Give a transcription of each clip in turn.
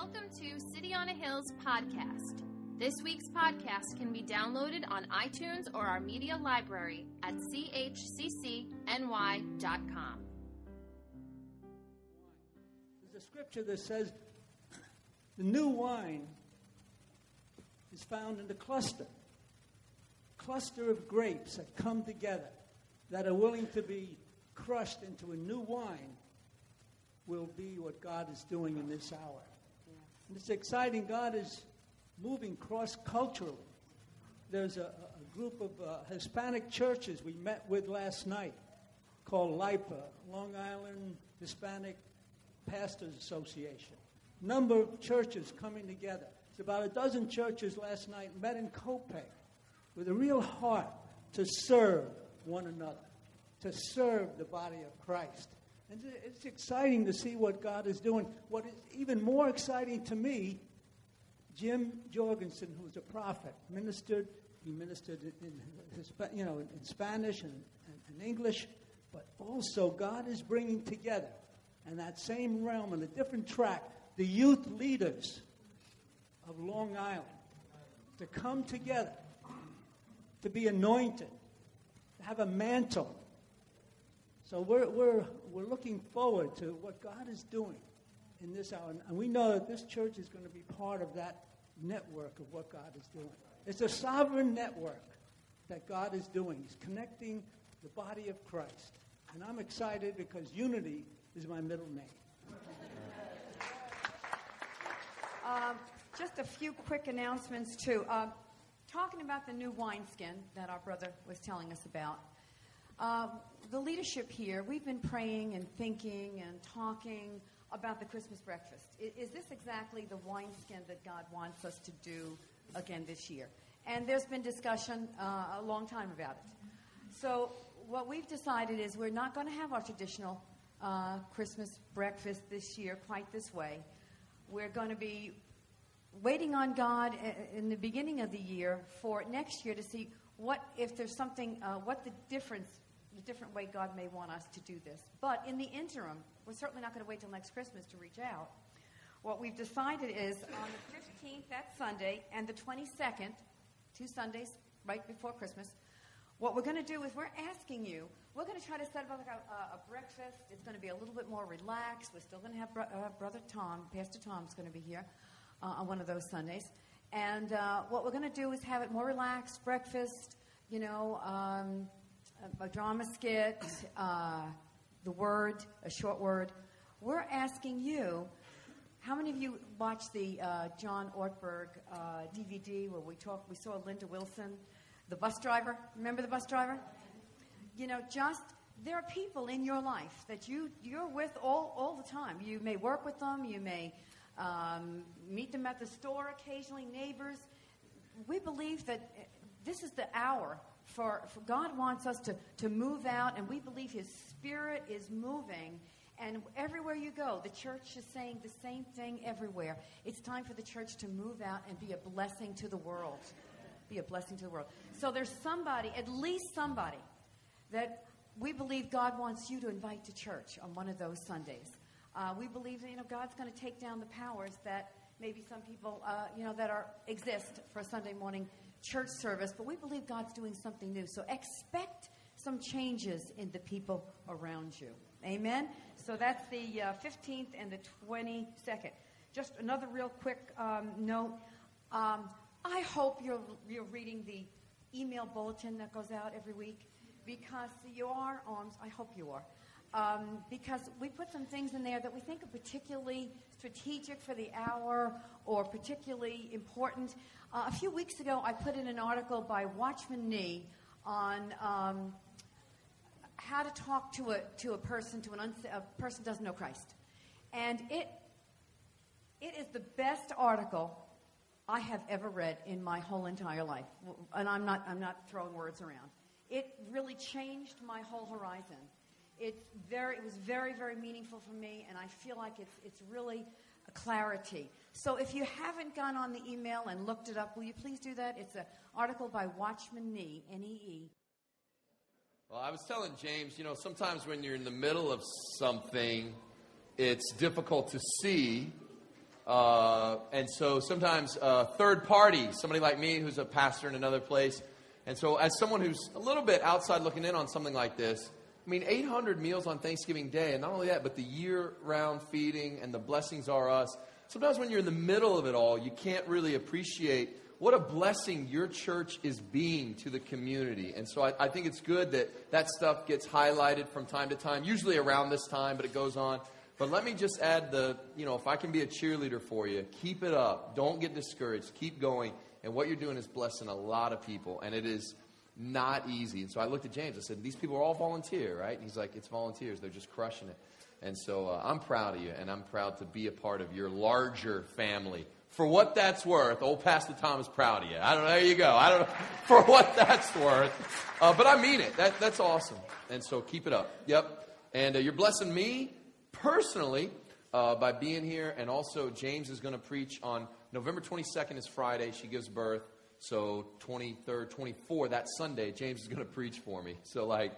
Welcome to City on a Hill's podcast. This week's podcast can be downloaded on iTunes or our media library at chccny.com. There's a scripture that says the new wine is found in the cluster. Cluster of grapes that come together, that are willing to be crushed into a new wine, will be what God is doing in this hour. And it's exciting. God is moving cross culturally. There's a, a group of uh, Hispanic churches we met with last night called LIPA, Long Island Hispanic Pastors Association. Number of churches coming together. It's about a dozen churches last night met in Copiague with a real heart to serve one another, to serve the body of Christ. And it's exciting to see what God is doing. What is even more exciting to me, Jim Jorgensen, who's a prophet, ministered. He ministered in, you know, in Spanish and, and, and English, but also God is bringing together, in that same realm, in a different track, the youth leaders of Long Island to come together, to be anointed, to have a mantle. So we're, we're, we're looking forward to what God is doing in this hour. And we know that this church is going to be part of that network of what God is doing. It's a sovereign network that God is doing. He's connecting the body of Christ. And I'm excited because unity is my middle name. Uh, just a few quick announcements, too. Uh, talking about the new wineskin that our brother was telling us about. Uh, the leadership here, we've been praying and thinking and talking about the Christmas breakfast. Is, is this exactly the wineskin that God wants us to do again this year? And there's been discussion uh, a long time about it. So, what we've decided is we're not going to have our traditional uh, Christmas breakfast this year quite this way. We're going to be waiting on God in the beginning of the year for next year to see what, if there's something, uh, what the difference, the different way God may want us to do this. But in the interim, we're certainly not going to wait till next Christmas to reach out. What we've decided is on the 15th, that Sunday, and the 22nd, two Sundays right before Christmas, what we're going to do is we're asking you, we're going to try to set up like a, a, breakfast. It's going to be a little bit more relaxed. We're still going to have bro- uh, Brother Tom, Pastor Tom's going to be here uh, on one of those Sundays. And uh, what we're going to do is have it more relaxed, breakfast, you know, um, a, drama skit, uh, the word, a short word. We're asking you, how many of you watched the uh, John Ortberg DVD uh, where we talked, we saw Linda Wilson? The bus driver, remember the bus driver? You know, just there are people in your life that you you're with all all the time. You may work with them, you may um, meet them at the store occasionally, neighbors. We believe that this is the hour for, for God wants us to, to move out, and we believe His Spirit is moving. And everywhere you go, the church is saying the same thing everywhere. It's time for the church to move out and be a blessing to the world be a blessing to the world. So there's somebody, at least somebody, that we believe God wants you to invite to church on one of those Sundays. Uh, we believe that you know God's going to take down the powers that maybe some people uh, you know that are exist for a Sunday morning church service, but we believe God's doing something new. So expect some changes in the people around you. Amen. So that's the uh, 15th and the 22nd. Just another real quick um, note. Um, I hope you're, you're reading the email bulletin that goes out every week because you are, arms. I hope you are. Um, because we put some things in there that we think are particularly strategic for the hour or particularly important. Uh, a few weeks ago, I put in an article by Watchman Nee on um, how to talk to a, to a person, to an uns- a person doesn't know Christ. And it, it is the best article I have ever read in my whole entire life. And I'm not, I'm not throwing words around. It really changed my whole horizon. It's very, it was very, very meaningful for me, and I feel like it's, it's really a clarity. So if you haven't gone on the email and looked it up, will you please do that? It's an article by Watchman Nee, N-E-E. Well, I was telling James, you know, sometimes when you're in the middle of something, it's difficult to see Uh, and so sometimes uh, third party, somebody like me who's a pastor in another place. And so, as someone who's a little bit outside looking in on something like this, I mean, 800 meals on Thanksgiving Day, and not only that, but the year round feeding and the blessings are us. Sometimes when you're in the middle of it all, you can't really appreciate what a blessing your church is being to the community. And so I, I, think it's good that that stuff gets highlighted from time to time, usually around this time, but it goes on. But let me just add the, you know, if I can be a cheerleader for you, keep it up. Don't get discouraged. Keep going. And what you're doing is blessing a lot of people. And it is not easy. And so I looked at James. I said, These people are all volunteer, right? And he's like, It's volunteers. They're just crushing it. And so uh, I'm proud of you, and I'm proud to be a part of your larger family. For what that's worth, old Pastor Tom is proud of you. I don't know. There you go. I don't know. For what that's worth. Uh, but I mean it. That, that's awesome. And so keep it up. Yep. And uh, you're blessing me personally uh, by being here. And also, James is going to preach on November 22nd is Friday. She gives birth. So 23rd, 24th, that Sunday, James is going to preach for me. So, like,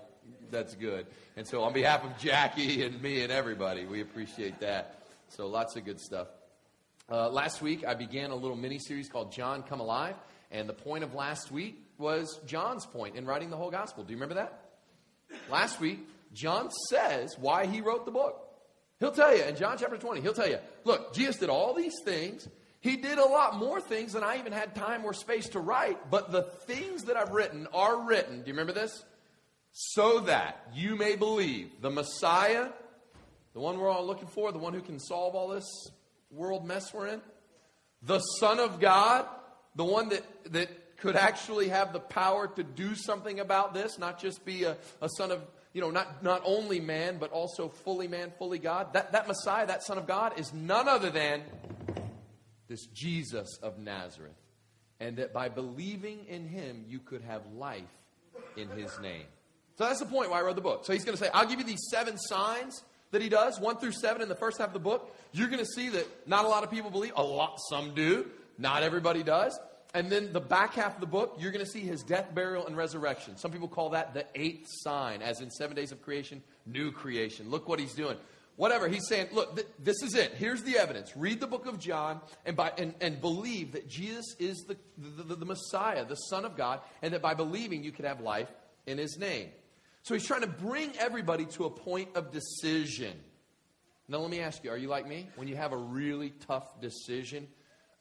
that's good. And so, on behalf of Jackie and me and everybody, we appreciate that. So, lots of good stuff. Uh, last week, I began a little mini series called John Come Alive. And the point of last week was John's point in writing the whole gospel. Do you remember that? Last week, John says why he wrote the book. He'll tell you in John chapter 20, he'll tell you, look, Jesus did all these things. He did a lot more things than I even had time or space to write. But the things that I've written are written. Do you remember this? So that you may believe the Messiah, the one we're all looking for, the one who can solve all this world mess we're in, the Son of God, the one that, that could actually have the power to do something about this, not just be a, a son of you know, not, not only man, but also fully man, fully God. That, that Messiah, that Son of God, is none other than this Jesus of Nazareth. And that by believing in him, you could have life in his name. So that's the point why I wrote the book. So he's going to say, I'll give you these seven signs that he does, one through seven in the first half of the book. You're going to see that not a lot of people believe. A lot, some do. Not everybody does. And then the back half of the book, you're going to see his death, burial, and resurrection. Some people call that the eighth sign, as in seven days of creation, new creation. Look what he's doing. Whatever, he's saying, look, th- this is it. Here's the evidence. Read the book of John and, by, and, and believe that Jesus is the, the, the, the Messiah, the Son of God, and that by believing you could have life in his name. So he's trying to bring everybody to a point of decision. Now, let me ask you are you like me? When you have a really tough decision,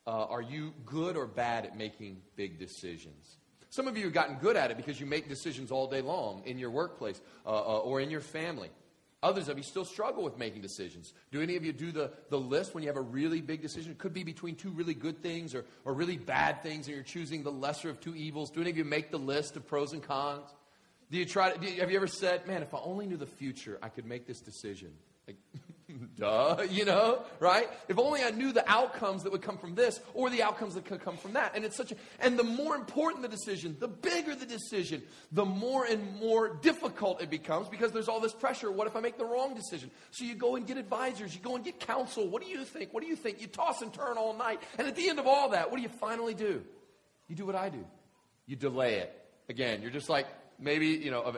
uh, are you good or bad at making big decisions? Some of you have gotten good at it because you make decisions all day long in your workplace uh, uh, or in your family. Others of you still struggle with making decisions. Do any of you do the, the list when you have a really big decision? It could be between two really good things or, or really bad things, and you're choosing the lesser of two evils. Do any of you make the list of pros and cons? Do you try to, you, have you ever said, man, if I only knew the future, I could make this decision? Like, Duh, you know, right? If only I knew the outcomes that would come from this or the outcomes that could come from that. And it's such a, and the more important the decision, the bigger the decision, the more and more difficult it becomes because there's all this pressure. What if I make the wrong decision? So you go and get advisors, you go and get counsel. What do you think? What do you think? You toss and turn all night. And at the end of all that, what do you finally do? You do what I do. You delay it. Again, you're just like, maybe, you know,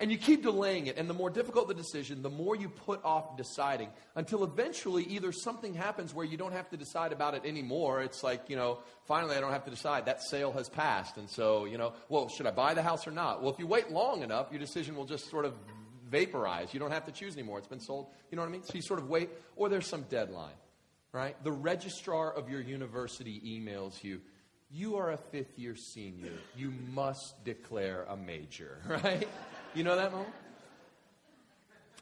and you keep delaying it. And the more difficult the decision, the more you put off deciding until eventually either something happens where you don't have to decide about it anymore. It's like, you know, finally I don't have to decide. That sale has passed. And so, you know, well, should I buy the house or not? Well, if you wait long enough, your decision will just sort of vaporize. You don't have to choose anymore. It's been sold. You know what I mean? So you sort of wait, or there's some deadline, right? The registrar of your university emails you you are a fifth year senior. You must declare a major, right? You know that moment?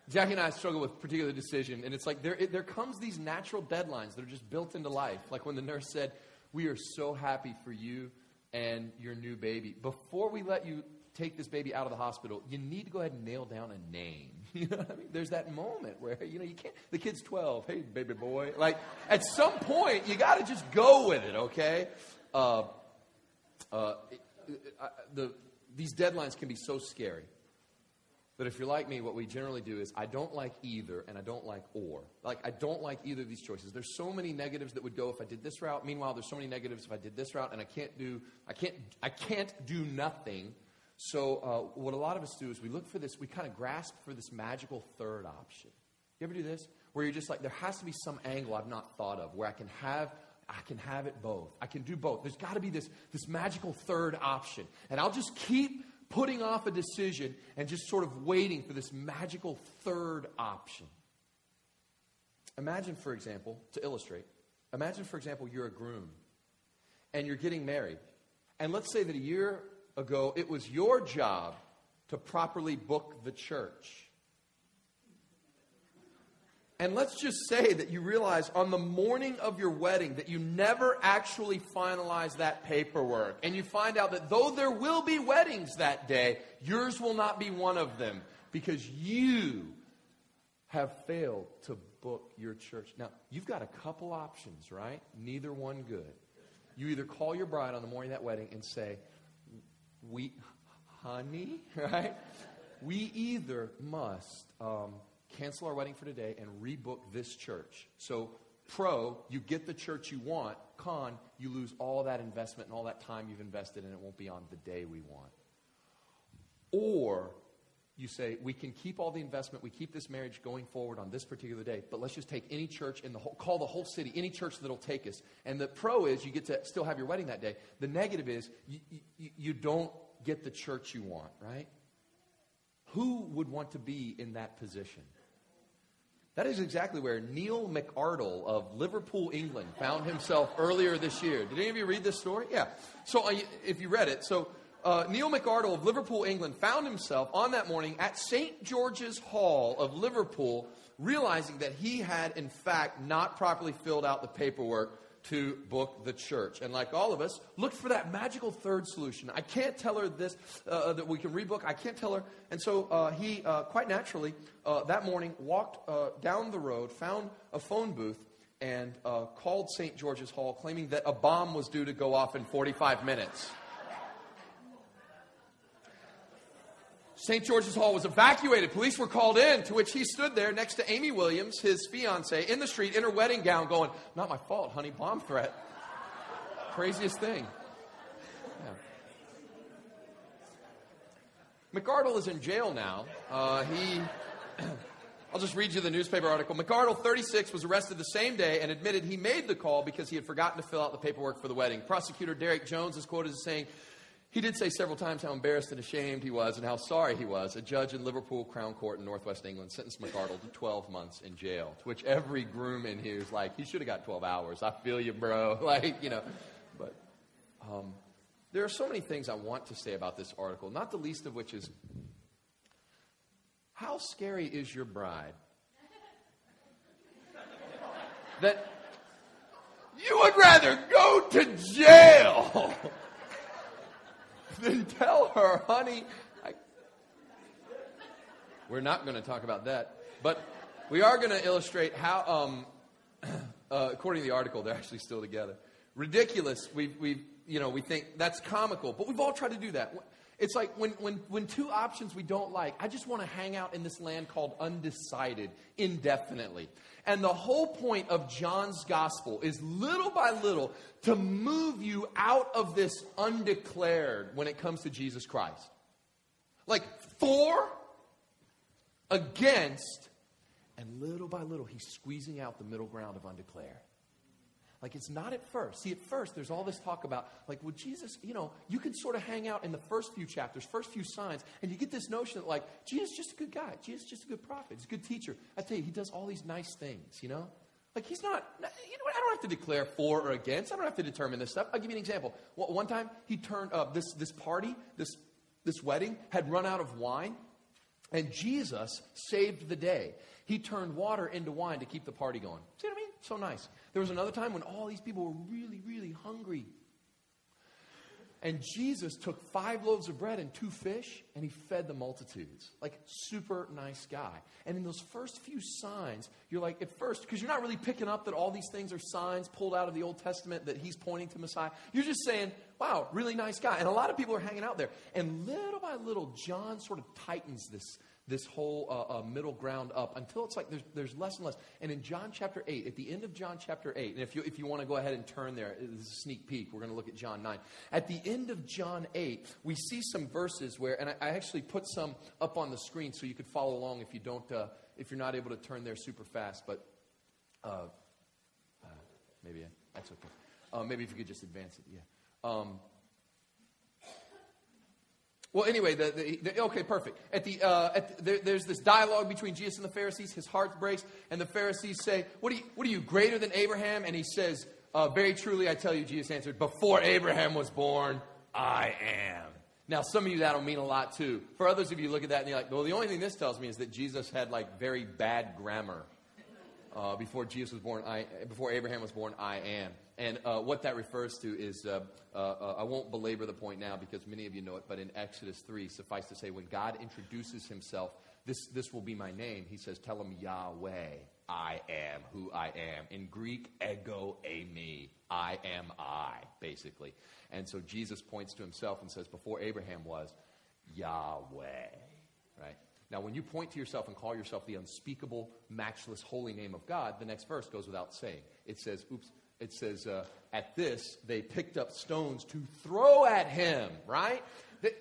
Jackie and I struggle with particular decision, and it's like there, it, there comes these natural deadlines that are just built into life. Like when the nurse said, "We are so happy for you and your new baby. Before we let you take this baby out of the hospital, you need to go ahead and nail down a name." You know what I mean? There's that moment where you know you can't. The kid's 12. Hey, baby boy. Like at some point, you got to just go with it. Okay. Uh, uh, uh, the, these deadlines can be so scary. But if you're like me, what we generally do is I don't like either and I don't like or. Like, I don't like either of these choices. There's so many negatives that would go if I did this route. Meanwhile, there's so many negatives if I did this route, and I can't do, I can't, I can't do nothing. So, uh, what a lot of us do is we look for this, we kind of grasp for this magical third option. You ever do this? where you're just like, there has to be some angle I've not thought of where I can have I can have it both. I can do both. There's got to be this, this magical third option. And I'll just keep putting off a decision and just sort of waiting for this magical third option. Imagine, for example, to illustrate, imagine, for example, you're a groom and you're getting married. And let's say that a year ago it was your job to properly book the church. And let's just say that you realize on the morning of your wedding that you never actually finalize that paperwork. And you find out that though there will be weddings that day, yours will not be one of them because you have failed to book your church. Now, you've got a couple options, right? Neither one good. You either call your bride on the morning of that wedding and say, We, honey, right? We either must. Um, cancel our wedding for today and rebook this church. So, pro, you get the church you want. Con, you lose all that investment and all that time you've invested and it won't be on the day we want. Or you say, we can keep all the investment, we keep this marriage going forward on this particular day, but let's just take any church in the whole, call the whole city, any church that'll take us. And the pro is you get to still have your wedding that day. The negative is you, you, you don't get the church you want, right? Who would want to be in that position? That is exactly where Neil McArdle of Liverpool, England, found himself earlier this year. Did any of you read this story? Yeah. So, uh, if you read it, so uh, Neil McArdle of Liverpool, England, found himself on that morning at St. George's Hall of Liverpool, realizing that he had, in fact, not properly filled out the paperwork to book the church. And like all of us, looked for that magical third solution. I can't tell her this, uh, uh, that we can rebook. I can't tell her. And so uh, he, uh, quite naturally, uh, that morning walked uh, down the road, found a phone booth, and called St. George's Hall, claiming that a bomb was due to go off in 45 minutes. St. George's Hall was evacuated. Police were called in, to which he stood there next to Amy Williams, his fiancee, in the street in her wedding gown, going, Not my fault, honey, bomb threat. Craziest thing. Yeah. McArdle is in jail now. Uh, he. I'll just read you the newspaper article. McArdle, 36, was arrested the same day and admitted he made the call because he had forgotten to fill out the paperwork for the wedding. Prosecutor Derek Jones is quoted as saying, he did say several times how embarrassed and ashamed he was and how sorry he was. A judge in Liverpool Crown Court in Northwest England sentenced McArdle to 12 months in jail, to which every groom in here is like, he should have got 12 hours. I feel you, bro. Like, you know. But um, there are so many things I want to say about this article, not the least of which is how scary is your bride? that you would rather go to jail then tell her, honey. I... We're not going to talk about that. But we are going to illustrate how, um, uh, according to the article, they're actually still together. Ridiculous. We, we, you know, we think that's comical, but we've all tried to do that. It's like when, when, when two options we don't like, I just want to hang out in this land called undecided indefinitely. And the whole point of John's gospel is little by little to move you out of this undeclared when it comes to Jesus Christ. Like for, against, and little by little, he's squeezing out the middle ground of undeclared. Like it's not at first. See, at first, there's all this talk about, like, well, Jesus, you know, you can sort of hang out in the first few chapters, first few signs, and you get this notion that, like, Jesus is just a good guy. Jesus is just a good prophet. He's a good teacher. I tell you, he does all these nice things, you know? Like, he's not, you know, I don't have to declare for or against. I don't have to determine this stuff. I'll give you an example. One time, he turned, uh, this, this party, this, this wedding, had run out of wine, and Jesus saved the day. He turned water into wine to keep the party going. See what I mean? So nice. There was another time when all these people were really, really hungry. And Jesus took five loaves of bread and two fish, and he fed the multitudes. Like, super nice guy. And in those first few signs, you're like, at first, because you're not really picking up that all these things are signs pulled out of the Old Testament that he's pointing to Messiah. You're just saying, wow, really nice guy. And a lot of people are hanging out there. And little by little, John sort of tightens this, this whole uh, uh, middle ground up until it's like there's, there's less and less. And in John chapter 8, at the end of John chapter 8, and if you, if you want to go ahead and turn there, this is a sneak peek. We're going to look at John 9. At the end of John 8, we see some verses where, and I, I actually put some up on the screen so you could follow along if you don't. Uh, if you're not able to turn there super fast, but uh, uh, maybe that's okay. Uh, maybe if you could just advance it, yeah. Um, well, anyway, the, the, the, okay, perfect. At the, uh, at the, there, there's this dialogue between Jesus and the Pharisees. His heart breaks, and the Pharisees say, "What are you? What are you greater than Abraham?" And he says, uh, "Very truly, I tell you," Jesus answered, "Before Abraham was born, I am." Now, some of you that'll mean a lot too. For others of you, look at that and you're like, "Well, the only thing this tells me is that Jesus had like very bad grammar." Uh, before Jesus was born, I, before Abraham was born, I am. And uh, what that refers to is, uh, uh, uh, I won't belabor the point now because many of you know it, but in Exodus 3, suffice to say, when God introduces himself, this, this will be my name, he says, Tell him Yahweh, I am who I am. In Greek, ego eimi, I am I, basically. And so Jesus points to himself and says, Before Abraham was, Yahweh, right? Now, when you point to yourself and call yourself the unspeakable, matchless, holy name of God, the next verse goes without saying. It says, oops, it says, uh, at this, they picked up stones to throw at him, right?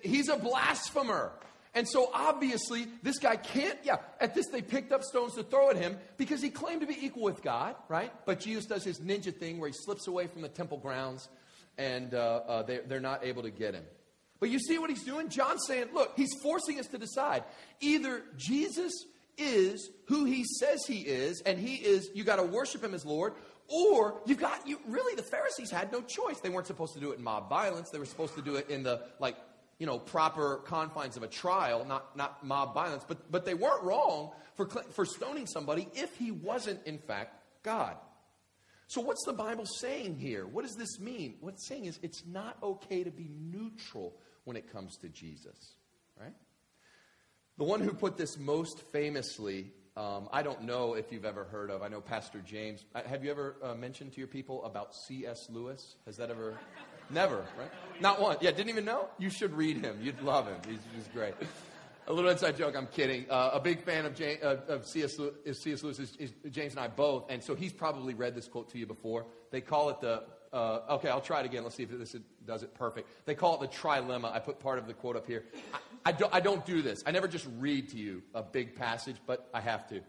He's a blasphemer. And so obviously, this guy can't, yeah, at this they picked up stones to throw at him because he claimed to be equal with God, right? But Jesus does his ninja thing where he slips away from the temple grounds and uh, uh, they, they're not able to get him. But you see what he's doing? John's saying, look, he's forcing us to decide. Either Jesus is who he says he is, and he is, you got to worship him as Lord, or you've got, you really, the Pharisees had no choice. They weren't supposed to do it in mob violence. They were supposed to do it in the, like, you know, proper confines of a trial, not, not mob violence. But, but they weren't wrong for, for stoning somebody if he wasn't, in fact, God. So, what's the Bible saying here? What does this mean? What it's saying is it's not okay to be neutral when it comes to Jesus, right? The one who put this most famously, um, I don't know if you've ever heard of, I know Pastor James. Uh, have you ever uh, mentioned to your people about C.S. Lewis? Has that ever? Never, right? Not one. Yeah, didn't even know? You should read him. You'd love him. He's, he's great. A little inside joke, I'm kidding. Uh, a big fan of, James, of C.S. Lewis, C.S. Lewis is, is, James and I both, and so he's probably read this quote to you before. They call it the uh, okay, I'll try it again. Let's see if this does it perfect. They call it the trilemma. I put part of the quote up here. I, I, don't, I don't do this. I never just read to you a big passage, but I have to.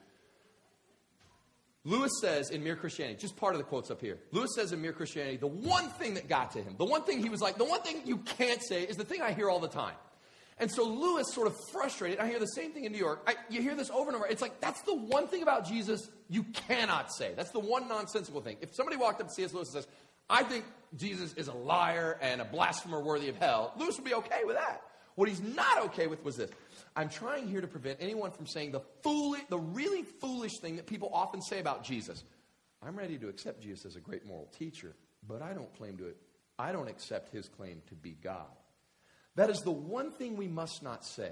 Lewis says in Mere Christianity, just part of the quotes up here. Lewis says in Mere Christianity, the one thing that got to him, the one thing he was like, the one thing you can't say is the thing I hear all the time. And so Lewis, sort of frustrated, I hear the same thing in New York. I, you hear this over and over. It's like, that's the one thing about Jesus you cannot say. That's the one nonsensical thing. If somebody walked up to C.S. Lewis and says, I think Jesus is a liar and a blasphemer worthy of hell. Lewis would be okay with that. What he's not okay with was this. I'm trying here to prevent anyone from saying the foolish, the really foolish thing that people often say about Jesus. I'm ready to accept Jesus as a great moral teacher, but I don't claim to it. I don't accept his claim to be God. That is the one thing we must not say.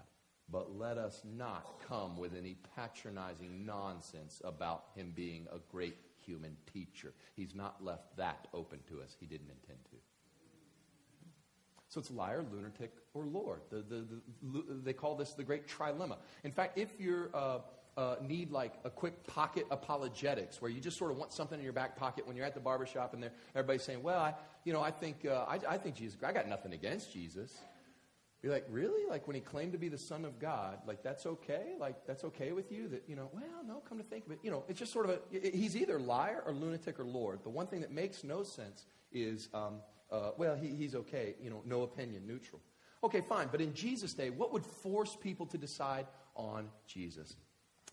But let us not come with any patronizing nonsense about him being a great human teacher. He's not left that open to us. He didn't intend to. So it's liar, lunatic, or Lord. The, the, the, they call this the great trilemma. In fact, if you uh, uh, need like a quick pocket apologetics, where you just sort of want something in your back pocket when you're at the barbershop and everybody's saying, well, I, you know, I think, uh, I, I think Jesus, I got nothing against Jesus. Be like, really? Like when he claimed to be the Son of God, like that's okay? Like that's okay with you? That, you know, well, no, come to think of it. You know, it's just sort of a, he's either liar or lunatic or Lord. The one thing that makes no sense is, um, uh, well, he, he's okay, you know, no opinion, neutral. Okay, fine. But in Jesus' day, what would force people to decide on Jesus?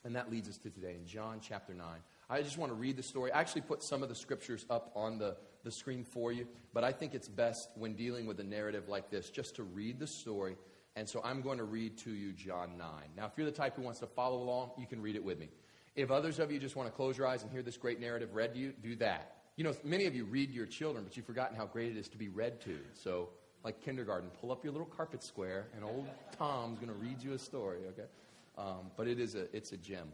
And that leads us to today in John chapter 9. I just want to read the story. I actually put some of the scriptures up on the the screen for you, but I think it's best when dealing with a narrative like this just to read the story. And so I'm going to read to you John 9. Now, if you're the type who wants to follow along, you can read it with me. If others of you just want to close your eyes and hear this great narrative read to you, do that. You know, many of you read your children, but you've forgotten how great it is to be read to. So, like kindergarten, pull up your little carpet square, and old Tom's going to read you a story, okay? Um, but it is a, it's a gem.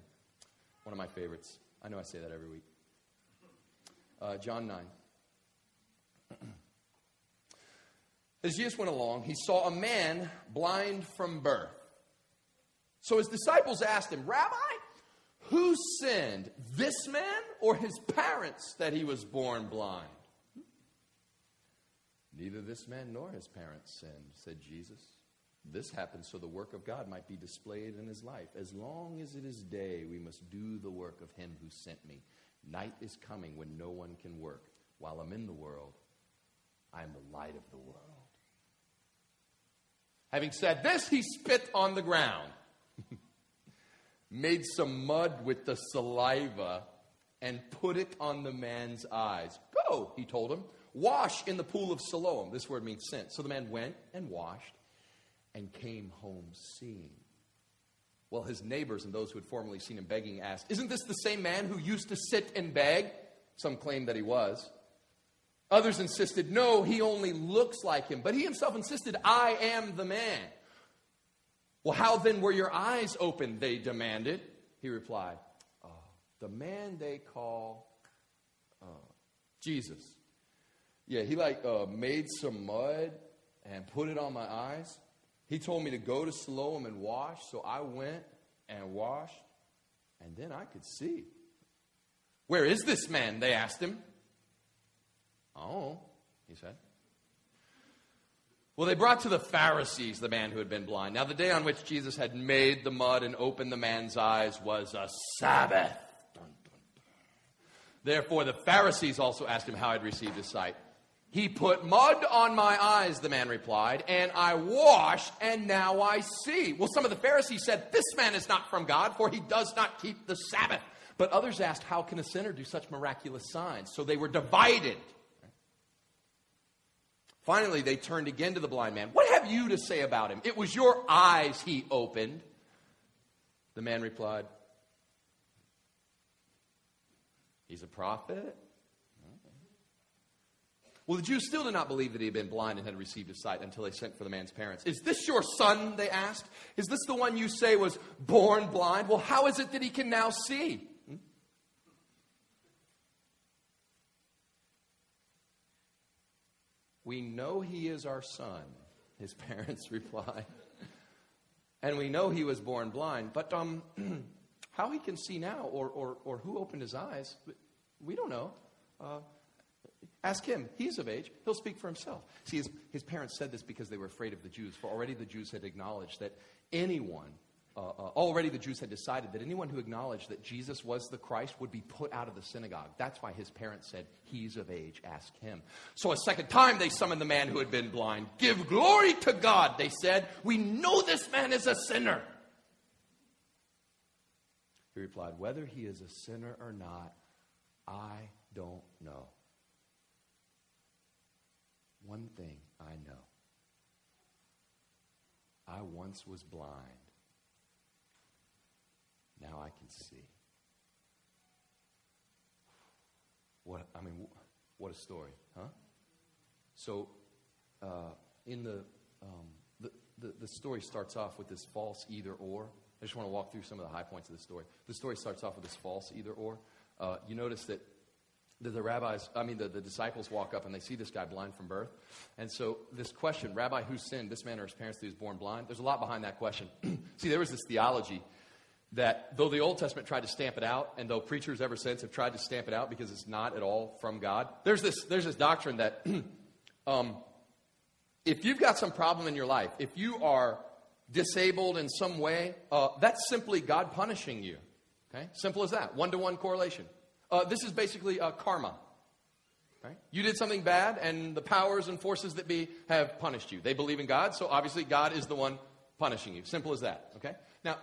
One of my favorites. I know I say that every week. uh, John 9. As Jesus went along, he saw a man blind from birth. So his disciples asked him, Rabbi, who sinned, this man or his parents, that he was born blind? Neither this man nor his parents sinned, said Jesus. This happened so the work of God might be displayed in his life. As long as it is day, we must do the work of him who sent me. Night is coming when no one can work. While I'm in the world, I am the light of the world. Having said this, he spit on the ground, made some mud with the saliva, and put it on the man's eyes. Go, he told him, wash in the pool of Siloam. This word means sent. So the man went and washed and came home seeing. Well, his neighbors and those who had formerly seen him begging asked, Isn't this the same man who used to sit and beg? Some claimed that he was. Others insisted, No, he only looks like him. But he himself insisted, I am the man. Well, how then were your eyes opened? They demanded. He replied, oh, The man they call uh, Jesus. Yeah, he like uh, made some mud and put it on my eyes. He told me to go to Siloam and wash, so I went and washed, and then I could see. Where is this man? They asked him. Oh, he said. Well, they brought to the Pharisees the man who had been blind. Now, the day on which Jesus had made the mud and opened the man's eyes was a Sabbath. Dun, dun, dun. Therefore, the Pharisees also asked him how he had received his sight. He put mud on my eyes, the man replied, and I washed, and now I see. Well, some of the Pharisees said, This man is not from God, for he does not keep the Sabbath. But others asked, How can a sinner do such miraculous signs? So they were divided. Finally, they turned again to the blind man. What have you to say about him? It was your eyes he opened. The man replied, He's a prophet. Well, the Jews still did not believe that he had been blind and had received his sight until they sent for the man's parents. Is this your son? They asked. Is this the one you say was born blind? Well, how is it that he can now see? We know he is our son, his parents replied. and we know he was born blind, but um, how he can see now or, or, or who opened his eyes, we don't know. Uh, Ask him. He's of age. He'll speak for himself. See, his, his parents said this because they were afraid of the Jews, for already the Jews had acknowledged that anyone, uh, uh, already the Jews had decided that anyone who acknowledged that Jesus was the Christ would be put out of the synagogue. That's why his parents said, He's of age. Ask him. So a second time they summoned the man who had been blind. Give glory to God, they said. We know this man is a sinner. He replied, Whether he is a sinner or not, I don't know. One thing I know I once was blind. Now I can see. What, I mean, what a story, huh? So, uh, in the, um, the, the, the story starts off with this false either or. I just want to walk through some of the high points of the story. The story starts off with this false either or. Uh, you notice that the, the rabbis, I mean, the, the disciples walk up and they see this guy blind from birth. And so, this question, Rabbi, who sinned, this man or his parents that he was born blind? There's a lot behind that question. see, there was this theology that though the Old Testament tried to stamp it out, and though preachers ever since have tried to stamp it out because it's not at all from God, there's this, there's this doctrine that um, if you've got some problem in your life, if you are disabled in some way, uh, that's simply God punishing you. Okay? Simple as that. One to one correlation. Uh, this is basically uh, karma. Right? You did something bad, and the powers and forces that be have punished you. They believe in God, so obviously God is the one punishing you. Simple as that. Okay? Now,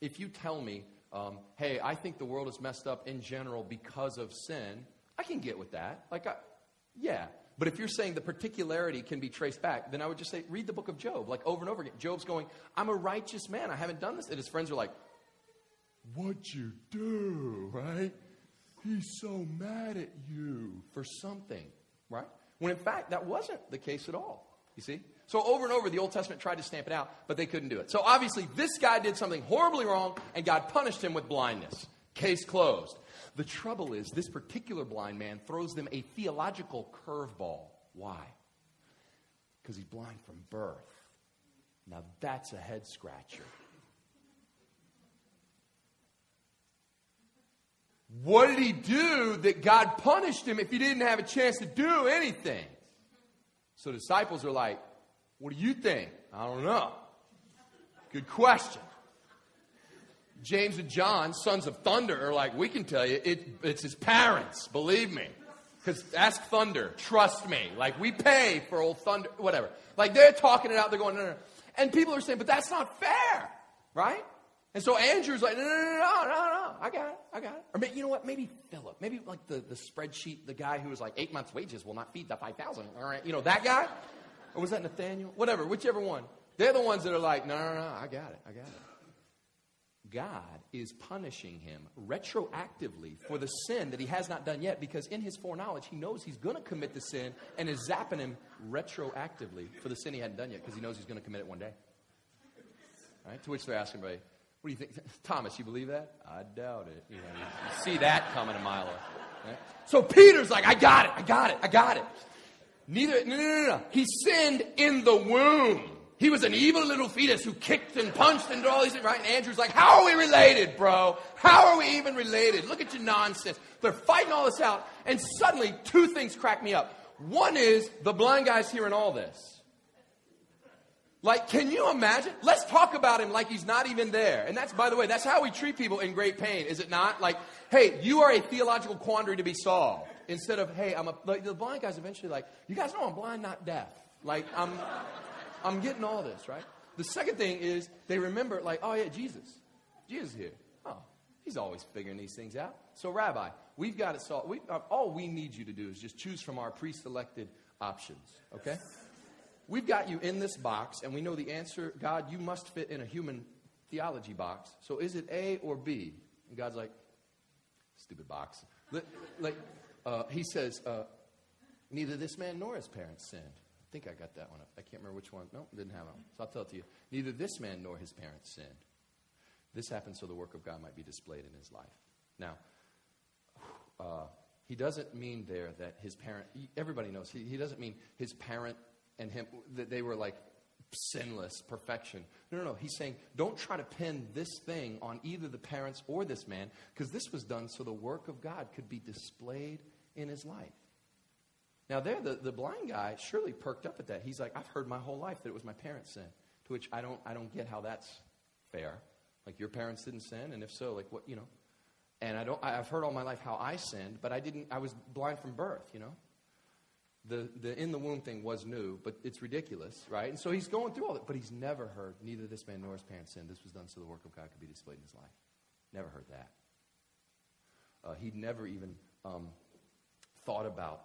if you tell me, um, hey, I think the world is messed up in general because of sin, I can get with that. Like, I, yeah. But if you're saying the particularity can be traced back, then I would just say, read the book of Job, like over and over again. Job's going, I'm a righteous man. I haven't done this. And his friends are like, What'd you do? Right? he's so mad at you for something, right? When in fact, that wasn't the case at all. You see? So over and over, the Old Testament tried to stamp it out, but they couldn't do it. So obviously, this guy did something horribly wrong, and God punished him with blindness. Case closed. The trouble is, this particular blind man throws them a theological curveball. Why? Because he's blind from birth. Now that's a head scratcher. What did he do that God punished him if he didn't have a chance to do anything? So disciples are like, What do you think? I don't know. Good question. James and John, sons of thunder, are like, We can tell you, it, it's his parents, believe me. Because ask Thunder, trust me. Like, we pay for old Thunder, whatever. Like, they're talking it out, they're going, No, no, no. And people are saying, But that's not fair, right? And so Andrew's like, no, no, no, no, no, I got it, I got it. Or maybe, you know what, maybe Philip, maybe like the, the spreadsheet, the guy who was like, eight months' wages will not feed the 5,000, all right, you know, that guy? Or was that Nathaniel? Whatever, whichever one. They're the ones that are like, no, no, no, I got it, I got it. God is punishing him retroactively for the sin that he has not done yet because in his foreknowledge, he knows he's going to commit the sin and is zapping him retroactively for the sin he hadn't done yet because he knows he's going to commit it one day. Right? To which they're asking, everybody, what do you think? Thomas, you believe that? I doubt it. You, you see that coming a mile off. Right? So Peter's like, I got it, I got it, I got it. Neither, no, no, no, no. He sinned in the womb. He was an evil little fetus who kicked and punched and did all these things, right? And Andrew's like, How are we related, bro? How are we even related? Look at your nonsense. They're fighting all this out, and suddenly two things crack me up. One is the blind guy's hearing all this. Like, can you imagine? Let's talk about him like he's not even there. And that's, by the way, that's how we treat people in great pain, is it not? Like, hey, you are a theological quandary to be solved. Instead of, hey, I'm a, like, the blind guy's eventually like, you guys know I'm blind, not deaf. Like, I'm, I'm getting all this, right? The second thing is they remember, like, oh yeah, Jesus. Jesus here. Oh, he's always figuring these things out. So, Rabbi, we've got it solved. We, uh, all we need you to do is just choose from our pre selected options, okay? We've got you in this box, and we know the answer God, you must fit in a human theology box. So is it A or B? And God's like, stupid box. Like, uh, he says, uh, neither this man nor his parents sinned. I think I got that one up. I can't remember which one. No, didn't have it. So I'll tell it to you. Neither this man nor his parents sinned. This happened so the work of God might be displayed in his life. Now, uh, he doesn't mean there that his parent, everybody knows, he, he doesn't mean his parent and him, that they were like sinless perfection. No, no, no. He's saying, don't try to pin this thing on either the parents or this man, because this was done so the work of God could be displayed in his life. Now, there, the, the blind guy surely perked up at that. He's like, I've heard my whole life that it was my parents' sin. To which I don't, I don't get how that's fair. Like, your parents didn't sin, and if so, like, what, you know? And I don't, I've heard all my life how I sinned, but I didn't, I was blind from birth, you know? the, the in the womb thing was new, but it's ridiculous, right? And so he's going through all that, but he's never heard, neither this man nor his parents sinned. This was done so the work of God could be displayed in his life. Never heard that. Uh, he'd never even um, thought about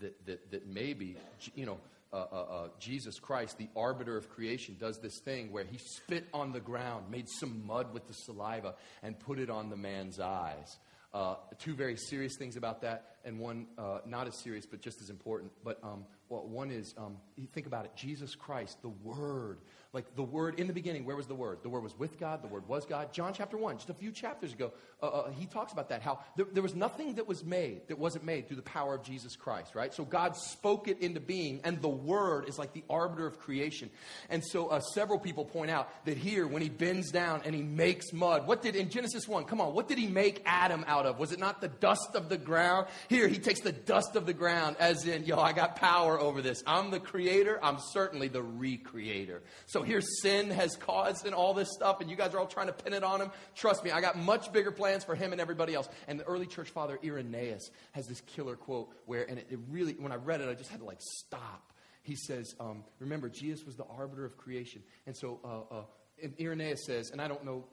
that, that, that maybe, you know, uh, uh, uh, Jesus Christ, the arbiter of creation, does this thing where he spit on the ground, made some mud with the saliva, and put it on the man's eyes. Uh, two very serious things about that, and one uh, not as serious but just as important. But um, well, one is um, think about it Jesus Christ, the Word, like the Word in the beginning, where was the Word? The Word was with God, the Word was God. John chapter 1, just a few chapters ago, uh, uh, he talks about that, how there, there, was nothing that was made that wasn't made through the power of Jesus Christ, right? So God spoke it into being, and the Word is like the arbiter of creation. And so uh, several people point out that here, when he bends down and he makes mud, what did, in Genesis 1, come on, what did he make Adam out of? Was it not the dust of the ground? Here, he takes the dust of the ground, as in, yo, I got power over this. I'm the creator, I'm certainly the recreator. So here sin has caused and all this stuff, and you guys are all trying to pin it on him. Trust me, I got much bigger plans for him and everybody else. And the early church father Irenaeus has this killer quote where, and it, it really, when I read it, I just had to like stop. He says, um, remember, Jesus was the arbiter of creation. And so uh, uh, Irenaeus says, and I don't know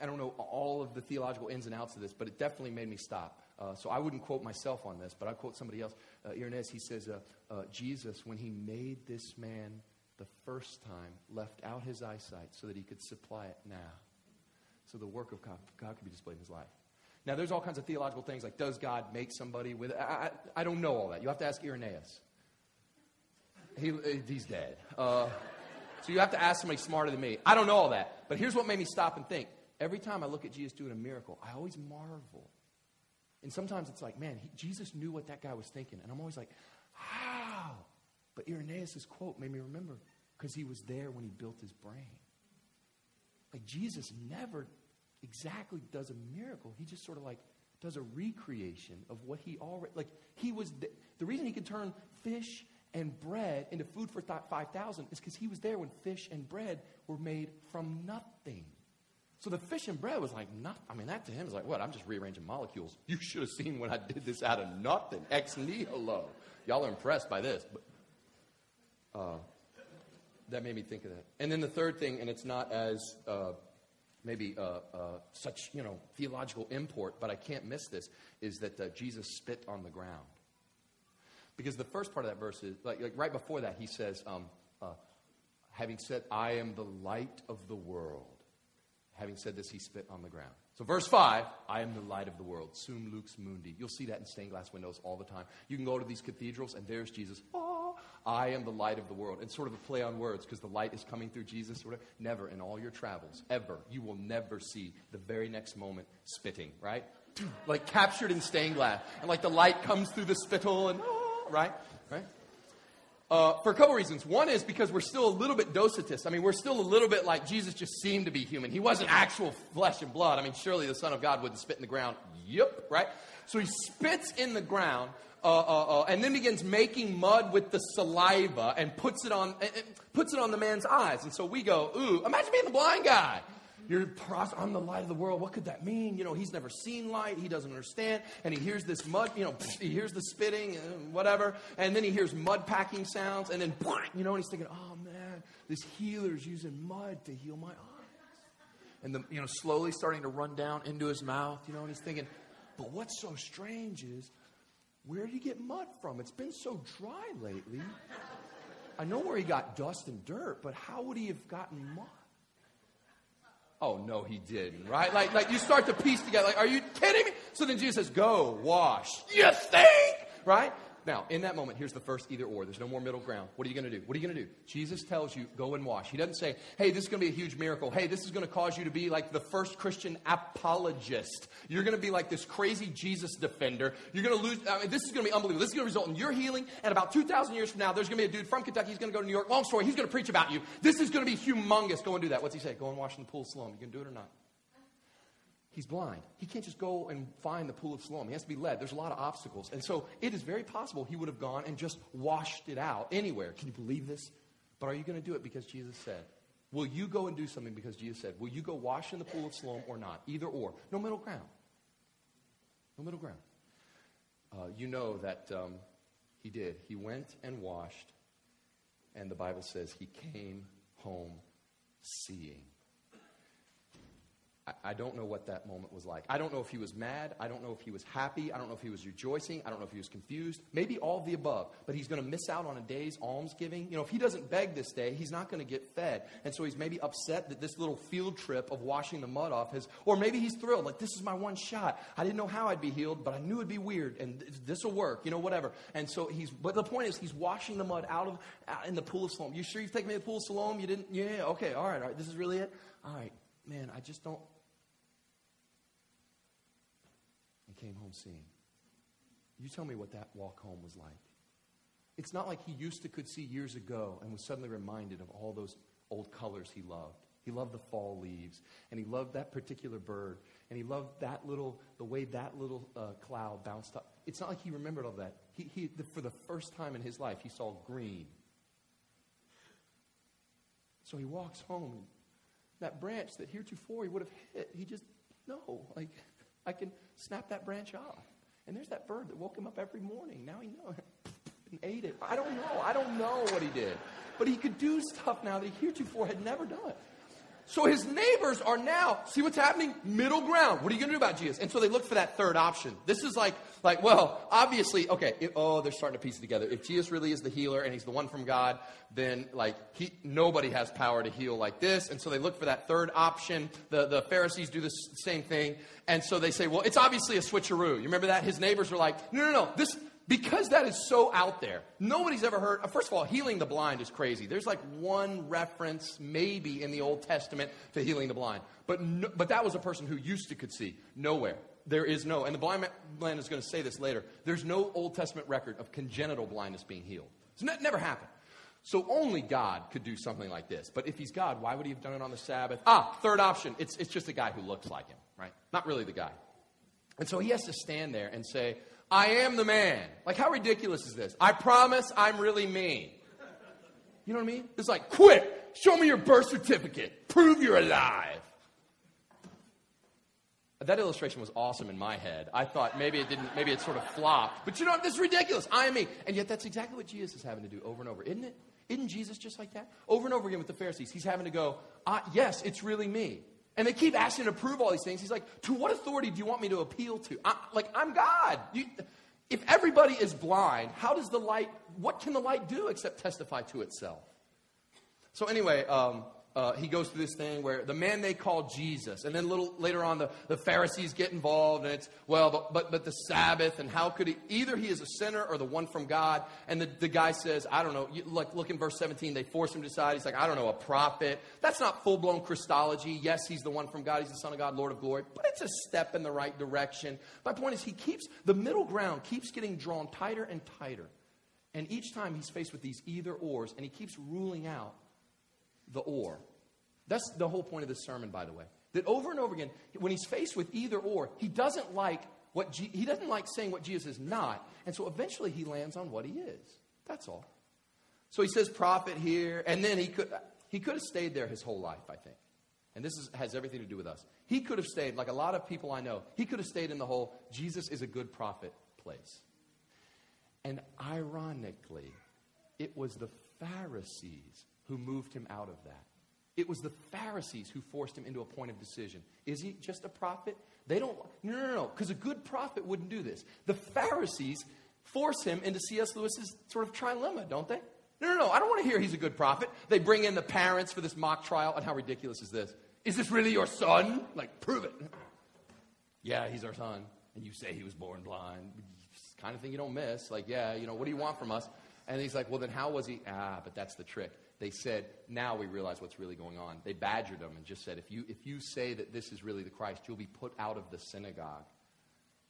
I don't know all of the theological ins and outs of this, but it definitely made me stop. Uh, so I wouldn't quote myself on this, but I quote somebody else. Uh, Irenaeus, he says, uh, uh, Jesus, when he made this man the first time, left out his eyesight so that he could supply it now. So the work of God, God could be displayed in his life. Now, there's all kinds of theological things like, does God make somebody with. I, I, I don't know all that. You have to ask Irenaeus. He, he's dead. Uh, so you have to ask somebody smarter than me. I don't know all that. But here's what made me stop and think. Every time I look at Jesus doing a miracle, I always marvel And sometimes it's like, man, he, Jesus knew what that guy was thinking. And I'm always like, how? But Irenaeus' quote made me remember because he was there when he built his brain. Like Jesus never exactly does a miracle. He just sort of like does a recreation of what he already, like he was, th- the reason he could turn fish and bread into food for th- 5,000 is because he was there when fish and bread were made from nothing. So the fish and bread was like nothing. I mean, that to him is like, what? I'm just rearranging molecules. You should have seen when I did this out of nothing. Ex nihilo. Y'all are impressed by this. But uh, that made me think of that. And then the third thing, and it's not as uh, maybe uh, uh, such, you know, theological import, but I can't miss this, is that uh, Jesus spit on the ground. Because the first part of that verse is, like, like right before that, he says, um, uh, having said, I am the light of the world. Having said this, he spit on the ground. So, verse 5, I am the light of the world. Sum lux mundi. You'll see that in stained glass windows all the time. You can go to these cathedrals, and there's Jesus. Oh, I am the light of the world. It's sort of a play on words because the light is coming through Jesus. Or whatever. Never in all your travels, ever, you will never see the very next moment spitting, right? Like captured in stained glass. And like the light comes through the spittle, and oh, right? Uh, for a couple reasons. One is because we're still a little bit docetist. I mean, we're still a little bit like Jesus just seemed to be human. He wasn't actual flesh and blood. I mean, surely the Son of God wouldn't spit in the ground. Yep, right? So he spits in the ground uh, uh, uh, and then begins making mud with the saliva and puts it on, uh, puts it on the man's eyes. And so we go, ooh, imagine being the blind guy. You're I'm the light of the world. What could that mean? You know, he's never seen light. He doesn't understand. And he hears this mud, you know, he hears the spitting, and whatever. And then he hears mud packing sounds. And then, you know, and he's thinking, oh man, this healer's using mud to heal my eyes. And the, you know, slowly starting to run down into his mouth, you know, and he's thinking, but what's so strange is, where did he get mud from? It's been so dry lately. I know where he got dust and dirt, but how would he have gotten mud? Oh no, he didn't, right? Like, like you start to piece together. Like, are you kidding me? So then Jesus says, "Go wash." You think, right? Now, in that moment, here's the first either or. There's no more middle ground. What are you going to do? What are you going to do? Jesus tells you, go and wash. He doesn't say, hey, this is going to be a huge miracle. Hey, this is going to cause you to be like the first Christian apologist. You're going to be like this crazy Jesus defender. You're going to lose. I mean, this is going to be unbelievable. This is going to result in your healing. And about 2,000 years from now, there's going to be a dude from Kentucky. He's going to go to New York. Long story. He's going to preach about you. This is going to be humongous. Go and do that. What's he say? Go and wash in the pool of Siloam. You can do it or not? He's blind. He can't just go and find the pool of Siloam. He has to be led. There's a lot of obstacles. And so it is very possible he would have gone and just washed it out anywhere. Can you believe this? But are you going to do it because Jesus said? Will you go and do something because Jesus said? Will you go wash in the pool of Siloam or not? Either or. No middle ground. No middle ground. Uh, you know that um, he did. He went and washed, and the Bible says he came home seeing. I don't know what that moment was like. I don't know if he was mad. I don't know if he was happy. I don't know if he was rejoicing. I don't know if he was confused. Maybe all of the above. But he's going to miss out on a day's almsgiving. You know, if he doesn't beg this day, he's not going to get fed. And so he's maybe upset that this little field trip of washing the mud off has, or maybe he's thrilled, like, this is my one shot. I didn't know how I'd be healed, but I knew it'd be weird, and this will work, you know, whatever. And so he's, but the point is, he's washing the mud out of, out in the pool of Siloam. You sure you've taken me to the pool of Siloam? You didn't? Yeah, okay, all right, all right. This is really it? All right, man, I just don't. Came home seeing. You tell me what that walk home was like. It's not like he used to could see years ago and was suddenly reminded of all those old colors he loved. He loved the fall leaves, and he loved that particular bird, and he loved that little, the way that little uh, cloud bounced up. It's not like he remembered all that. He, he, the, for the first time in his life, he saw green. So he walks home, that branch that heretofore he would have hit, he just, no, like, I can snap that branch off. And there's that bird that woke him up every morning. Now he knows and ate it. I don't know. I don't know what he did. But he could do stuff now that he heretofore had never done. So his neighbors are now, see what's happening? Middle ground. What are you going to do about Jesus? And so they look for that third option. This is like, like well, obviously, okay, it, oh, they're starting to piece it together. If Jesus really is the healer and he's the one from God, then like he, nobody has power to heal like this. And so they look for that third option. The, the Pharisees do the same thing. And so they say, well, it's obviously a switcheroo. You remember that? His neighbors are like, no, no, no, this, because that is so out there, nobody's ever heard. Uh, first of all, healing the blind is crazy. There's like one reference, maybe in the Old Testament, to healing the blind, but no, but that was a person who used to could see. Nowhere, there is no, and the blind man is going to say this later, there's no Old Testament record of congenital blindness being healed. It's ne- never happened. So only God could do something like this. But if he's God, why would he have done it on the Sabbath? Ah, third option. It's, it's just a guy who looks like him, right? Not really the guy. And so he has to stand there and say, I am the man. Like, how ridiculous is this? I promise I'm really me. You know what I mean? It's like, quit. show me your birth certificate. Prove you're alive. That illustration was awesome in my head. I thought maybe it didn't, maybe it sort of flopped. But you know, what? this is ridiculous. I am me. And yet that's exactly what Jesus is having to do over and over, isn't it? Isn't Jesus just like that? Over and over again with the Pharisees, he's having to go, uh, yes, it's really me. And they keep asking him to prove all these things. He's like, to what authority do you want me to appeal to? I, like, I'm God. You, if everybody is blind, how does the light, what can the light do except testify to itself? So, anyway, um, uh, he goes through this thing where the man they call Jesus, and then little later on, the, the Pharisees get involved, and it's, well, but, but, but the Sabbath, and how could he, either he is a sinner or the one from God, and the, the guy says, I don't know, you, like, look in verse 17, they force him to decide, he's like, I don't know, a prophet. That's not full blown Christology. Yes, he's the one from God, he's the Son of God, Lord of glory, but it's a step in the right direction. My point is, he keeps, the middle ground keeps getting drawn tighter and tighter. And each time he's faced with these either ors, and he keeps ruling out the or. That's the whole point of this sermon, by the way. That over and over again, when he's faced with either or, he doesn't like what he doesn't like saying what Jesus is not, and so eventually he lands on what he is. That's all. So he says prophet here, and then he could he could have stayed there his whole life, I think. And this is, has everything to do with us. He could have stayed, like a lot of people I know, he could have stayed in the whole Jesus is a good prophet place. And ironically, it was the Pharisees who moved him out of that. It was the Pharisees who forced him into a point of decision. Is he just a prophet? They don't. No, no, no, because a good prophet wouldn't do this. The Pharisees force him into C.S. Lewis's sort of trilemma, don't they? No, no, no. I don't want to hear he's a good prophet. They bring in the parents for this mock trial. And how ridiculous is this? Is this really your son? Like, prove it. Yeah, he's our son. And you say he was born blind. Kind of thing you don't miss. Like, yeah, you know, what do you want from us? And he's like, well, then how was he? Ah, but that's the trick they said, now we realize what's really going on. They badgered him and just said, if you, if you say that this is really the Christ, you'll be put out of the synagogue.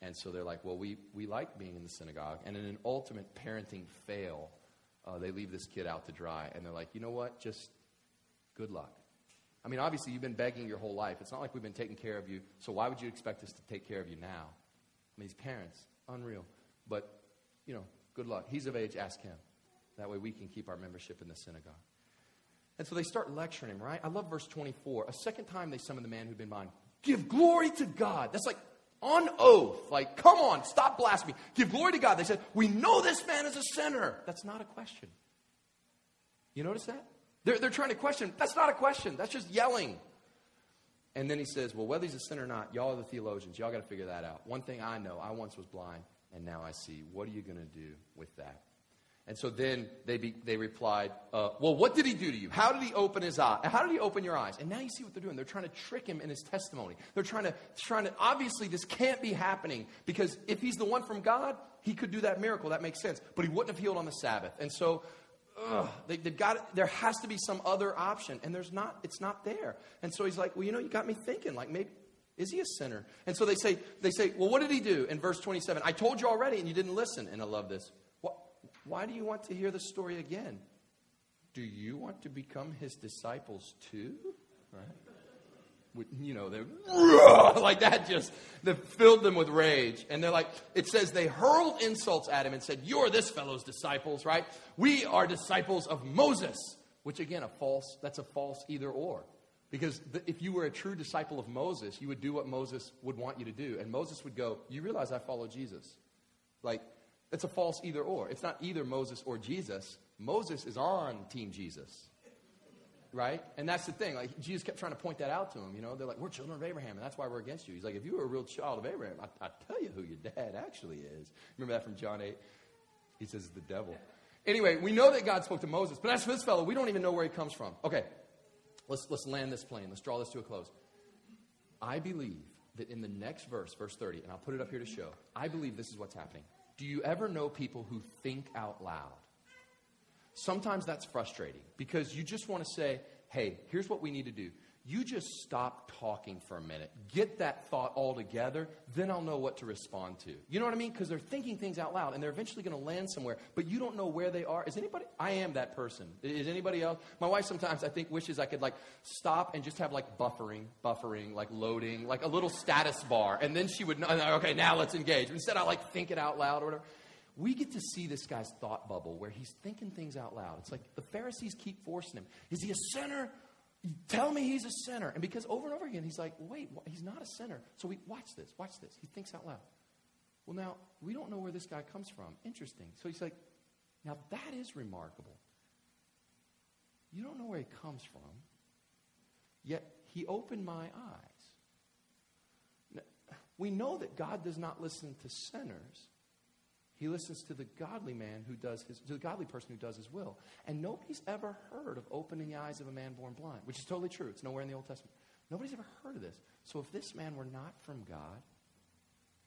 And so they're like, well, we, we like being in the synagogue. And in an ultimate parenting fail, uh, they leave this kid out to dry. And they're like, you know what? Just good luck. I mean, obviously, you've been begging your whole life. It's not like we've been taking care of you. So why would you expect us to take care of you now? I mean, these parents, unreal. But, you know, good luck. He's of age, ask him. That way we can keep our membership in the synagogue. And so they start lecturing him, right? I love verse 24. A second time they summon the man who'd been blind. Give glory to God. That's like on oath. Like, come on, stop blasphemy. Give glory to God. They said, We know this man is a sinner. That's not a question. You notice that? They're, they're trying to question. That's not a question. That's just yelling. And then he says, Well, whether he's a sinner or not, y'all are the theologians. Y'all got to figure that out. One thing I know, I once was blind, and now I see. What are you going to do with that? And so then they, be, they replied, uh, Well, what did he do to you? How did he open his eye? How did he open your eyes? And now you see what they're doing. They're trying to trick him in his testimony. They're trying to, trying to, obviously, this can't be happening because if he's the one from God, he could do that miracle. That makes sense. But he wouldn't have healed on the Sabbath. And so ugh, they, have got, there has to be some other option. And there's not, it's not there. And so he's like, Well, you know, you got me thinking, like maybe, is he a sinner? And so they say, they say, Well, what did he do? In verse 27, I told you already and you didn't listen. And I love this. Why do you want to hear the story again? Do you want to become his disciples too? Right? You know, they're like that just that filled them with rage. And they're like, it says they hurled insults at him and said, You're this fellow's disciples, right? We are disciples of Moses. Which again, a false, that's a false either or. Because if you were a true disciple of Moses, you would do what Moses would want you to do. And Moses would go, You realize I follow Jesus. Like, it's a false either or. It's not either Moses or Jesus. Moses is on Team Jesus. Right? And that's the thing. Like Jesus kept trying to point that out to him. You know, they're like, we're children of Abraham, and that's why we're against you. He's like, if you were a real child of Abraham, I, I tell you who your dad actually is. Remember that from John 8? He says the devil. Anyway, we know that God spoke to Moses, but as for this fellow, we don't even know where he comes from. Okay, let's, let's land this plane. Let's draw this to a close. I believe that in the next verse, verse 30, and I'll put it up here to show, I believe this is what's happening. Do you ever know people who think out loud? Sometimes that's frustrating because you just want to say, hey, here's what we need to do. You just stop talking for a minute. Get that thought all together, then I'll know what to respond to. You know what I mean? Because they're thinking things out loud and they're eventually going to land somewhere, but you don't know where they are. Is anybody? I am that person. Is anybody else? My wife sometimes, I think, wishes I could like stop and just have like buffering, buffering, like loading, like a little status bar. And then she would know, okay, now let's engage. Instead, I like think it out loud or whatever we get to see this guy's thought bubble where he's thinking things out loud. It's like the Pharisees keep forcing him. Is he a sinner? Tell me he's a sinner. And because over and over again, he's like, wait, he's not a sinner. So we watch this, watch this. He thinks out loud. Well, now, we don't know where this guy comes from. Interesting. So he's like, now that is remarkable. You don't know where he comes from, yet he opened my eyes. Now, we know that God does not listen to sinners. He listens to the godly man who does his, to the godly person who does his will. And nobody's ever heard of opening the eyes of a man born blind, which is totally true. It's nowhere in the Old Testament. Nobody's ever heard of this. So if this man were not from God,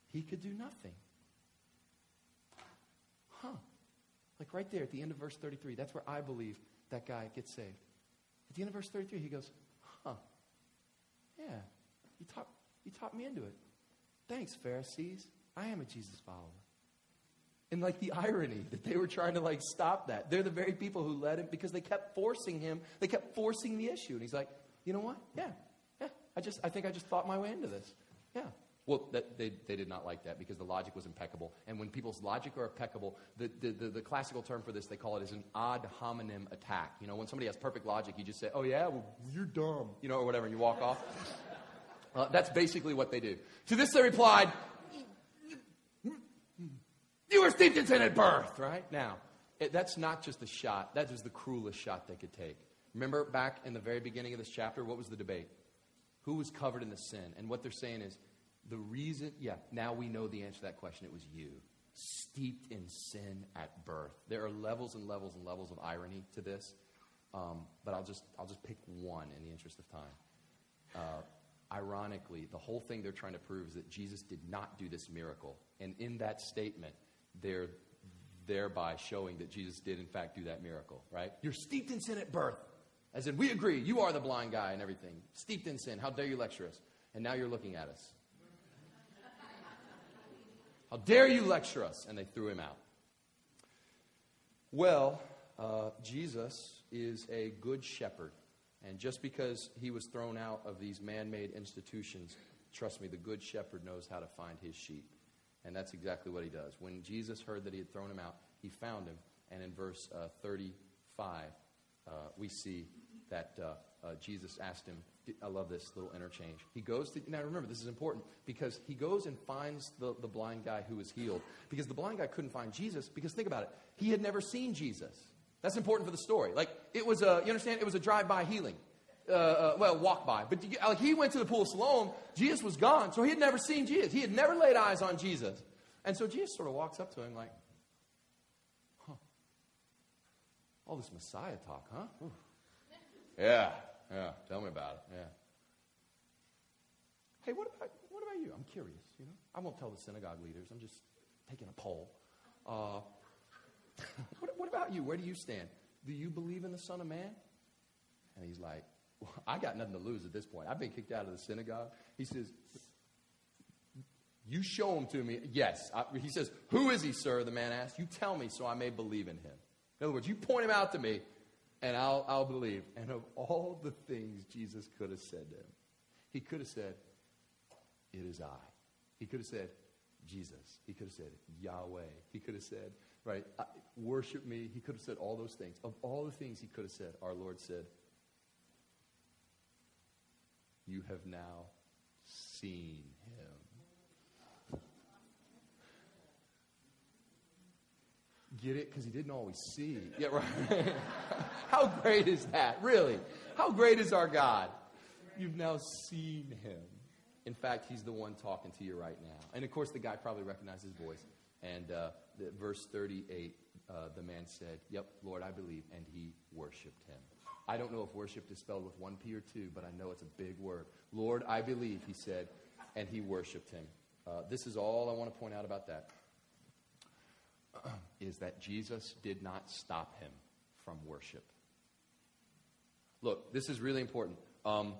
he could do nothing. Huh. Like right there at the end of verse 33, that's where I believe that guy gets saved. At the end of verse 33, he goes, Huh. Yeah, you taught, you taught me into it. Thanks, Pharisees. I am a Jesus follower. And like the irony that they were trying to like stop that. They're the very people who led him because they kept forcing him. They kept forcing the issue. And he's like, you know what? Yeah, yeah. I just, I think I just thought my way into this. Yeah. Well, that, they, they did not like that because the logic was impeccable. And when people's logic are impeccable, the, the, the, the classical term for this, they call it is an ad hominem attack. You know, when somebody has perfect logic, you just say, oh, yeah, well, you're dumb, you know, or whatever, and you walk off. Uh, that's basically what they do. To this they replied, you were steeped in sin at birth, right? Now, it, that's not just a shot. That is the cruelest shot they could take. Remember back in the very beginning of this chapter, what was the debate? Who was covered in the sin? And what they're saying is, the reason, yeah, now we know the answer to that question. It was you. Steeped in sin at birth. There are levels and levels and levels of irony to this, um, but I'll just, I'll just pick one in the interest of time. Uh, ironically, the whole thing they're trying to prove is that Jesus did not do this miracle. And in that statement, they're thereby showing that Jesus did, in fact, do that miracle, right? You're steeped in sin at birth. As in, we agree, you are the blind guy and everything. Steeped in sin. How dare you lecture us? And now you're looking at us. How dare you lecture us? And they threw him out. Well, uh, Jesus is a good shepherd. And just because he was thrown out of these man made institutions, trust me, the good shepherd knows how to find his sheep. And that's exactly what he does. When Jesus heard that he had thrown him out, he found him. And in verse uh, 35, uh, we see that uh, uh Jesus asked him, I love this little interchange. He goes to, now remember, this is important because he goes and finds the, the blind guy who was healed. Because the blind guy couldn't find Jesus, because think about it, he had never seen Jesus. That's important for the story. Like, it was a, you understand, it was a drive by healing. Uh, uh, well, walk by. But like he went to the pool of Siloam, Jesus was gone, so he had never seen Jesus. He had never laid eyes on Jesus. And so Jesus sort of walks up to him like, huh, all this Messiah talk, huh? Yeah, yeah, tell me about it, yeah. Hey, what about, what about you? I'm curious, you know. I won't tell the synagogue leaders. I'm just taking a poll. Uh, what, what about you? Where do you stand? Do you believe in the Son of Man? And he's like, I got nothing to lose at this point. I've been kicked out of the synagogue. He says, You show him to me. Yes. I, he says, Who is he, sir? The man asked. You tell me so I may believe in him. In other words, you point him out to me and I'll, I'll believe. And of all the things Jesus could have said to him, he could have said, It is I. He could have said, Jesus. He could have said, Yahweh. He could have said, right, worship me. He could have said all those things. Of all the things he could have said, our Lord said, you have now seen him. Get it? Because he didn't always see. Yeah, right. How great is that? Really? How great is our God? You've now seen him. In fact, he's the one talking to you right now. And of course, the guy probably recognized his voice. And uh, the, verse 38, uh, the man said, Yep, Lord, I believe. And he worshiped him. I don't know if worship is spelled with one P or two, but I know it's a big word. Lord, I believe, he said, and he worshiped him. Uh, this is all I want to point out about that. Is that Jesus did not stop him from worship. Look, this is really important. Um,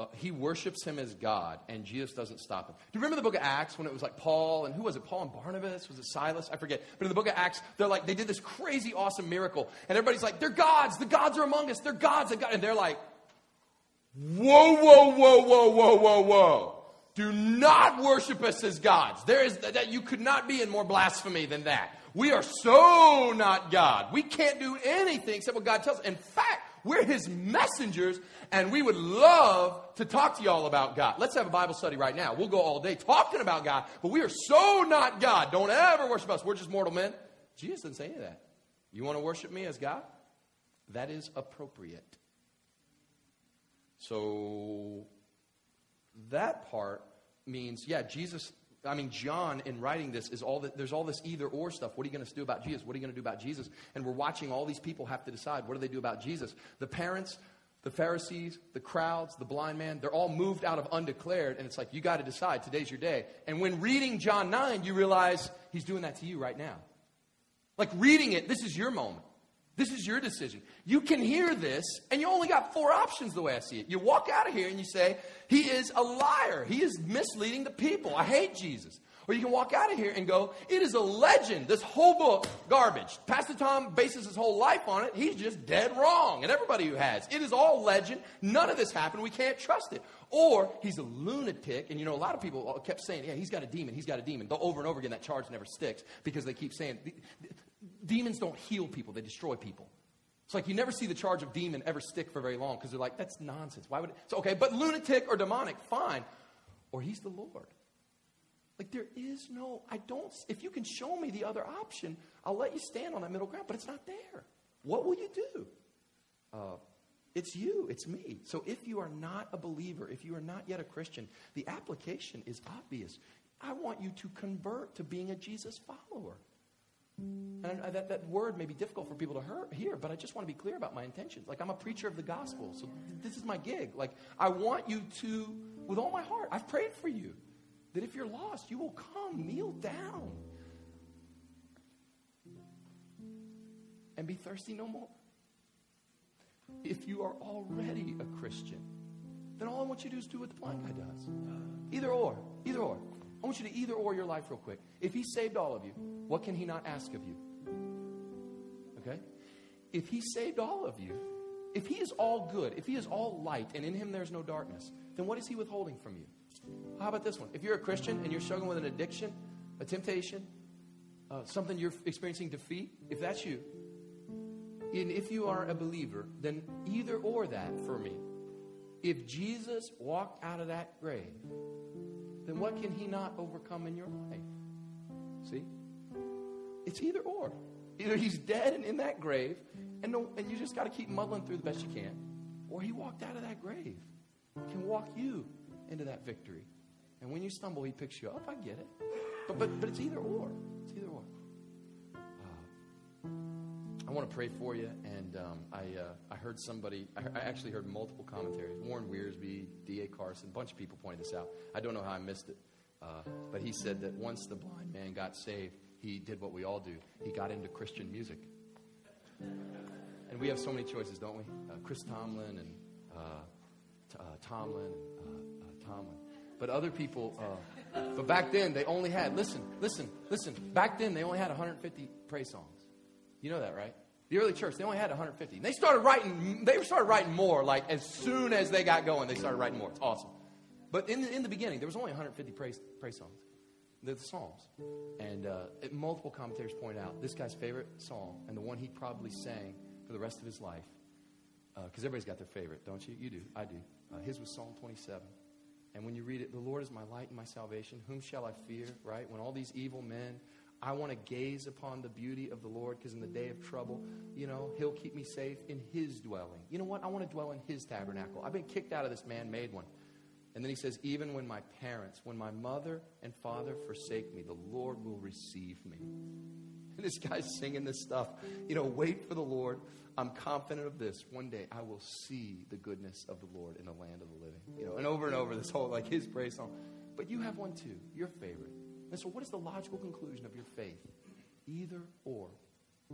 uh, he worships him as God, and Jesus doesn't stop him. Do you remember the book of Acts when it was like Paul and who was it? Paul and Barnabas? Was it Silas? I forget. But in the book of Acts, they're like they did this crazy, awesome miracle, and everybody's like, "They're gods. The gods are among us. They're gods." And, they're like, "Whoa, whoa, whoa, whoa, whoa, whoa, whoa! Do not worship us as gods. There is that you could not be in more blasphemy than that. We are so not God. We can't do anything except what God tells us. In fact." We're his messengers, and we would love to talk to y'all about God. Let's have a Bible study right now. We'll go all day talking about God, but we are so not God. Don't ever worship us. We're just mortal men. Jesus didn't say any of that. You want to worship me as God? That is appropriate. So that part means, yeah, Jesus I mean, John, in writing this, is all that there's all this either or stuff. What are you going to do about Jesus? What are you going to do about Jesus? And we're watching all these people have to decide what do they do about Jesus. The parents, the Pharisees, the crowds, the blind man, they're all moved out of undeclared, and it's like, you got to decide. Today's your day. And when reading John 9, you realize he's doing that to you right now. Like reading it, this is your moment. This is your decision. You can hear this, and you only got four options the way I see it. You walk out of here and you say, He is a liar. He is misleading the people. I hate Jesus. Or you can walk out of here and go, It is a legend. This whole book, garbage. Pastor Tom bases his whole life on it. He's just dead wrong. And everybody who has. It is all legend. None of this happened. We can't trust it. Or he's a lunatic. And you know, a lot of people kept saying, Yeah, he's got a demon. He's got a demon. Though over and over again, that charge never sticks because they keep saying, demons don't heal people, they destroy people. It's like you never see the charge of demon ever stick for very long because they're like, that's nonsense. Why would it? So, okay, but lunatic or demonic, fine. Or he's the Lord. Like there is no, I don't, if you can show me the other option, I'll let you stand on that middle ground, but it's not there. What will you do? Uh, it's you, it's me. So if you are not a believer, if you are not yet a Christian, the application is obvious. I want you to convert to being a Jesus follower. And that, that word may be difficult for people to hear, but I just want to be clear about my intentions. Like, I'm a preacher of the gospel, so this is my gig. Like, I want you to, with all my heart, I've prayed for you that if you're lost, you will come, kneel down, and be thirsty no more. If you are already a Christian, then all I want you to do is do what the blind guy does. Either or. Either or. I want you to either or your life real quick. If he saved all of you, what can he not ask of you? Okay? If he saved all of you, if he is all good, if he is all light, and in him there's no darkness, then what is he withholding from you? How about this one? If you're a Christian and you're struggling with an addiction, a temptation, uh, something you're experiencing defeat, if that's you, and if you are a believer, then either or that for me. If Jesus walked out of that grave, then what can he not overcome in your life? See? It's either or. Either he's dead and in that grave, and, no, and you just got to keep muddling through the best you can, or he walked out of that grave, can walk you into that victory. And when you stumble, he picks you up. I get it. But, but, but it's either or. It's either or. I want to pray for you. And um, I, uh, I heard somebody, I, I, actually heard multiple commentaries. Warren Wiersbe, D.A. Carson, a bunch of people pointed this out. I don't know how I missed it. Uh, but he said that once the blind man got saved, he did what we all do. He got into Christian music. And we have so many choices, don't we? Uh, Chris Tomlin and uh, t- uh, Tomlin and uh, Tomlin. But other people, but back then they only had, listen, listen, listen. Back then they only had 150 praise songs. You know that, right? The early church, they only had 150. And they started writing, they started writing more, like as soon as they got going, they started writing more. It's awesome. But in the, in the beginning, there was only 150 praise, praise songs. They're the Psalms. And uh, multiple commentators point out this guy's favorite psalm and the one he probably sang for the rest of his life, because uh, everybody's got their favorite, don't you? You do. I do. Uh, his was Psalm 27. And when you read it, the Lord is my light and my salvation. Whom shall I fear, right? When all these evil men I want to gaze upon the beauty of the Lord because in the day of trouble, you know, He'll keep me safe in His dwelling. You know what? I want to dwell in His tabernacle. I've been kicked out of this man made one. And then he says, Even when my parents, when my mother and father forsake me, the Lord will receive me. And this guy's singing this stuff. You know, wait for the Lord. I'm confident of this. One day I will see the goodness of the Lord in the land of the living. You know, and over and over this whole like his praise song. But you have one too, your favorite. And so, what is the logical conclusion of your faith? Either or.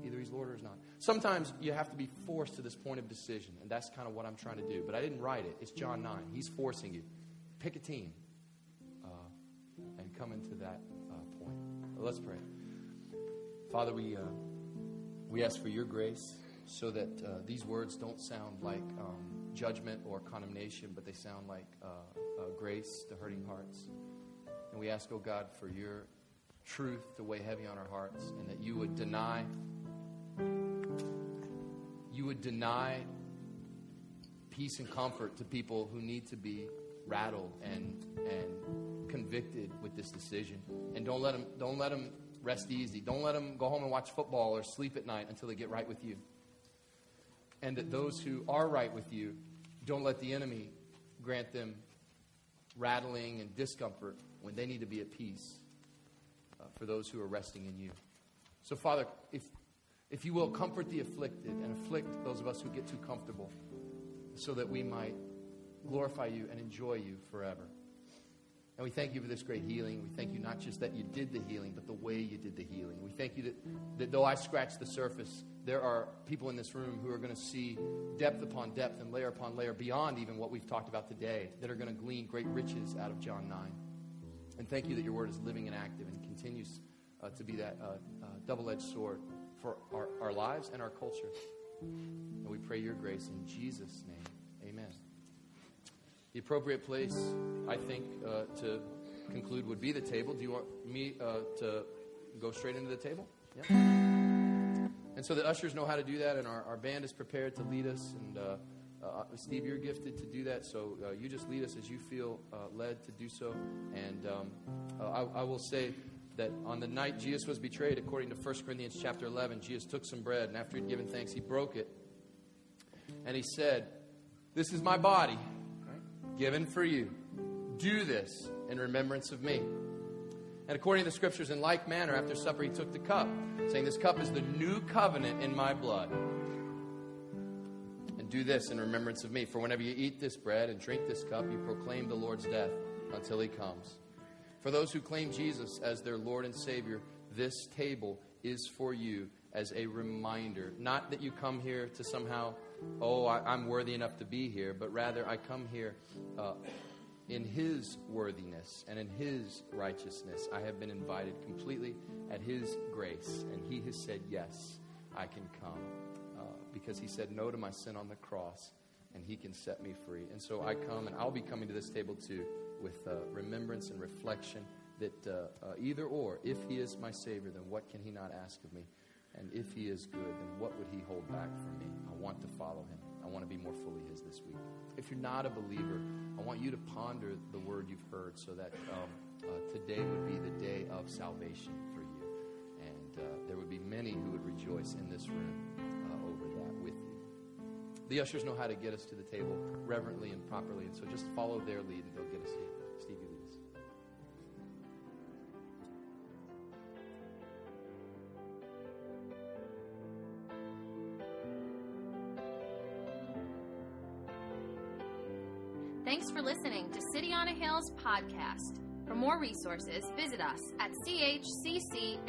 Either he's Lord or he's not. Sometimes you have to be forced to this point of decision, and that's kind of what I'm trying to do. But I didn't write it. It's John 9. He's forcing you. Pick a team uh, and come into that uh, point. Let's pray. Father, we, uh, we ask for your grace so that uh, these words don't sound like um, judgment or condemnation, but they sound like uh, uh, grace to hurting hearts. And we ask, oh God, for your truth to weigh heavy on our hearts and that you would deny you would deny peace and comfort to people who need to be rattled and and convicted with this decision. And don't let them don't let them rest easy. Don't let them go home and watch football or sleep at night until they get right with you. And that those who are right with you don't let the enemy grant them rattling and discomfort when they need to be at peace uh, for those who are resting in you so father if if you will, comfort the afflicted and afflict those of us who get too comfortable so that we might glorify you and enjoy you forever. And we thank you for this great healing. We thank you not just that you did the healing, but the way you did the healing. We thank you that, that though I scratch the surface, there are people in this room who are going to see depth upon depth and layer upon layer beyond even what we've talked about today, that are going to glean great riches out of John 9. And thank you that your word is living and active and continues uh, to be that uh, uh, double edged sword for our, our lives and our culture. And we pray your grace in Jesus' name. Amen. The appropriate place, I think, uh, to conclude would be the table. Do you want me uh, to go straight into the table? Yeah. And so the ushers know how to do that, and our, our band is prepared to lead us. And uh, Steve, you're gifted to do that, so uh, you just lead us as you feel uh, led to do so. And um, uh, I, I will say, that on the night Jesus was betrayed, according to 1 Corinthians chapter 11, Jesus took some bread, and after he'd given thanks, he broke it. And he said, This is my body, given for you. Do this in remembrance of me. And according to the scriptures, in like manner, after supper, he took the cup, saying, This cup is the new covenant in my blood. And do this in remembrance of me. For whenever you eat this bread and drink this cup, you proclaim the Lord's death until he comes. For those who claim Jesus as their Lord and Savior, this table is for you as a reminder. Not that you come here to somehow, oh, I, am worthy enough to be here, but rather I come here uh, in His worthiness and in His righteousness. I have been invited completely at His grace, and He has said, yes, I can come. Because He said no to my sin on the cross, and He can set me free. And so I come, and I'll be coming to this table too with uh, remembrance and reflection that uh, uh, either or, if he is my Savior, then what can he not ask of me? And if he is good, then what would he hold back from me? I want to follow him. I want to be more fully his this week. If you're not a believer, I want you to ponder the word you've heard so that um, uh, today would be the day of salvation for you. And uh, there would be many who would rejoice in this room The ushers know how to get us to the table reverently and properly, and so just follow their lead and they'll get us here. Stevie leads. Thanks for listening to City on a Hill's podcast. For more resources, visit us at chccny.com.